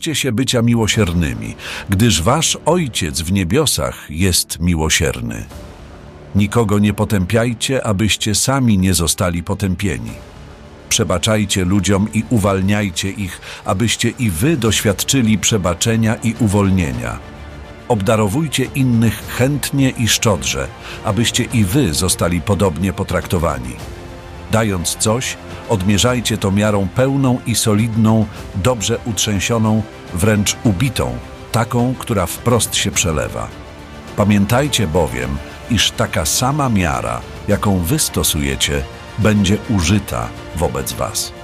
Uczcie się bycia miłosiernymi, gdyż wasz Ojciec w niebiosach jest miłosierny. Nikogo nie potępiajcie, abyście sami nie zostali potępieni. Przebaczajcie ludziom i uwalniajcie ich, abyście i wy doświadczyli przebaczenia i uwolnienia. Obdarowujcie innych chętnie i szczodrze, abyście i wy zostali podobnie potraktowani. Dając coś, odmierzajcie to miarą pełną i solidną, dobrze utrzęsioną, wręcz ubitą, taką, która wprost się przelewa. Pamiętajcie bowiem, iż taka sama miara, jaką wy stosujecie, będzie użyta wobec was.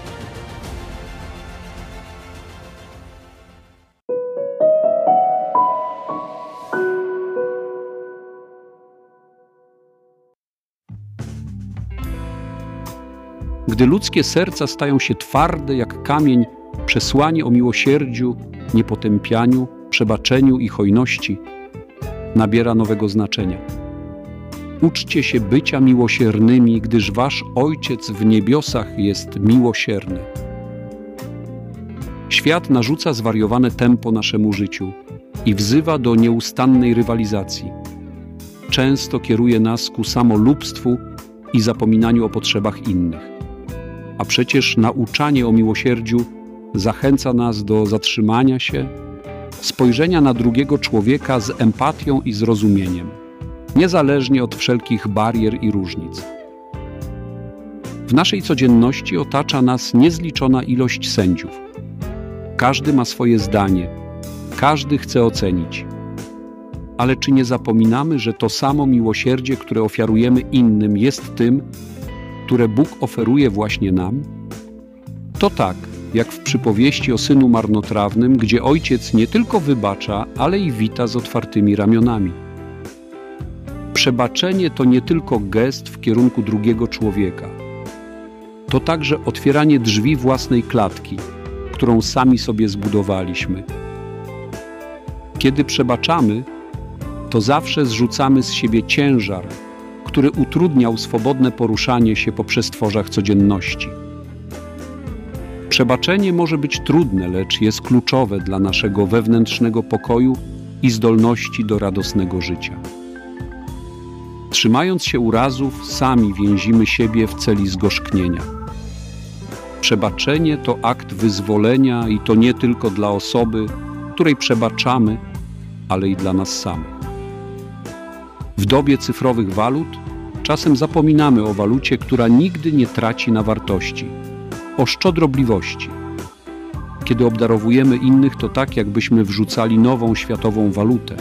Gdy ludzkie serca stają się twarde jak kamień, przesłanie o miłosierdziu, niepotępianiu, przebaczeniu i hojności nabiera nowego znaczenia. Uczcie się bycia miłosiernymi, gdyż wasz Ojciec w niebiosach jest miłosierny. Świat narzuca zwariowane tempo naszemu życiu i wzywa do nieustannej rywalizacji. Często kieruje nas ku samolubstwu i zapominaniu o potrzebach innych. A przecież nauczanie o miłosierdziu zachęca nas do zatrzymania się, spojrzenia na drugiego człowieka z empatią i zrozumieniem niezależnie od wszelkich barier i różnic. W naszej codzienności otacza nas niezliczona ilość sędziów. Każdy ma swoje zdanie, każdy chce ocenić. Ale czy nie zapominamy, że to samo miłosierdzie, które ofiarujemy innym, jest tym, które Bóg oferuje właśnie nam? To tak, jak w przypowieści o synu marnotrawnym, gdzie ojciec nie tylko wybacza, ale i wita z otwartymi ramionami. Przebaczenie to nie tylko gest w kierunku drugiego człowieka. To także otwieranie drzwi własnej klatki, którą sami sobie zbudowaliśmy. Kiedy przebaczamy, to zawsze zrzucamy z siebie ciężar, który utrudniał swobodne poruszanie się po przestworzach codzienności. Przebaczenie może być trudne, lecz jest kluczowe dla naszego wewnętrznego pokoju i zdolności do radosnego życia. Trzymając się urazów, sami więzimy siebie w celi zgorzknienia. Przebaczenie to akt wyzwolenia i to nie tylko dla osoby, której przebaczamy, ale i dla nas samych. W dobie cyfrowych walut czasem zapominamy o walucie, która nigdy nie traci na wartości, o szczodrobliwości. Kiedy obdarowujemy innych, to tak, jakbyśmy wrzucali nową światową walutę.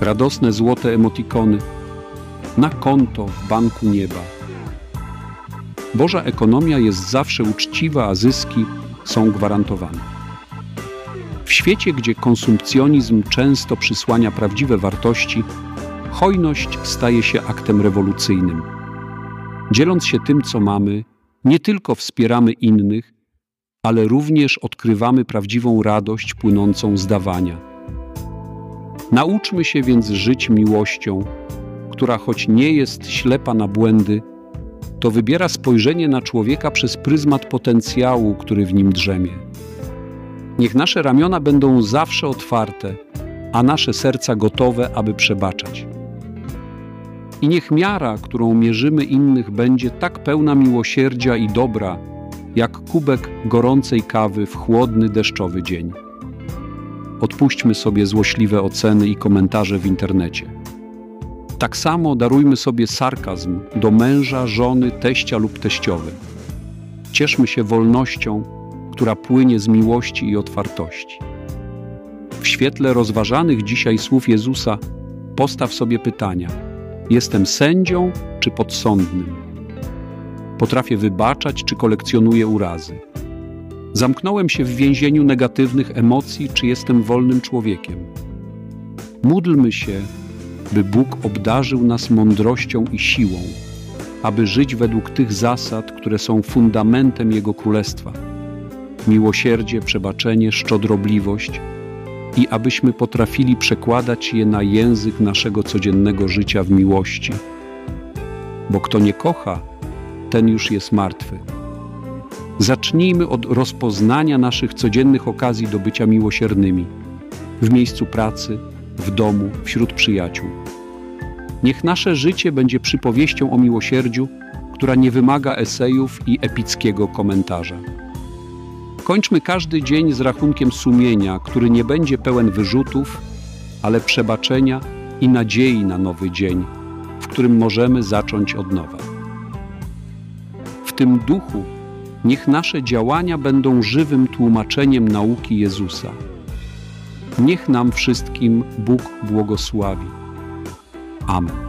Radosne złote emotikony – na konto w Banku Nieba. Boża ekonomia jest zawsze uczciwa, a zyski są gwarantowane. W świecie, gdzie konsumpcjonizm często przysłania prawdziwe wartości, hojność staje się aktem rewolucyjnym. Dzieląc się tym, co mamy, nie tylko wspieramy innych, ale również odkrywamy prawdziwą radość płynącą z dawania. Nauczmy się więc żyć miłością, która choć nie jest ślepa na błędy, to wybiera spojrzenie na człowieka przez pryzmat potencjału, który w nim drzemie. Niech nasze ramiona będą zawsze otwarte, a nasze serca gotowe, aby przebaczać. I niech miara, którą mierzymy innych, będzie tak pełna miłosierdzia i dobra, jak kubek gorącej kawy w chłodny, deszczowy dzień. Odpuśćmy sobie złośliwe oceny i komentarze w internecie. Tak samo darujmy sobie sarkazm do męża, żony, teścia lub teściowej. Cieszmy się wolnością, która płynie z miłości i otwartości. W świetle rozważanych dzisiaj słów Jezusa postaw sobie pytania: jestem sędzią czy podsądnym? Potrafię wybaczać czy kolekcjonuję urazy? Zamknąłem się w więzieniu negatywnych emocji, czy jestem wolnym człowiekiem? Módlmy się, by Bóg obdarzył nas mądrością i siłą, aby żyć według tych zasad, które są fundamentem Jego Królestwa miłosierdzie, przebaczenie, szczodrobliwość i abyśmy potrafili przekładać je na język naszego codziennego życia w miłości. Bo kto nie kocha, ten już jest martwy. Zacznijmy od rozpoznania naszych codziennych okazji do bycia miłosiernymi w miejscu pracy, w domu, wśród przyjaciół. Niech nasze życie będzie przypowieścią o miłosierdziu, która nie wymaga esejów i epickiego komentarza. Kończmy każdy dzień z rachunkiem sumienia, który nie będzie pełen wyrzutów, ale przebaczenia i nadziei na nowy dzień, w którym możemy zacząć od nowa. W tym duchu niech nasze działania będą żywym tłumaczeniem nauki Jezusa. Niech nam wszystkim Bóg błogosławi. Amen.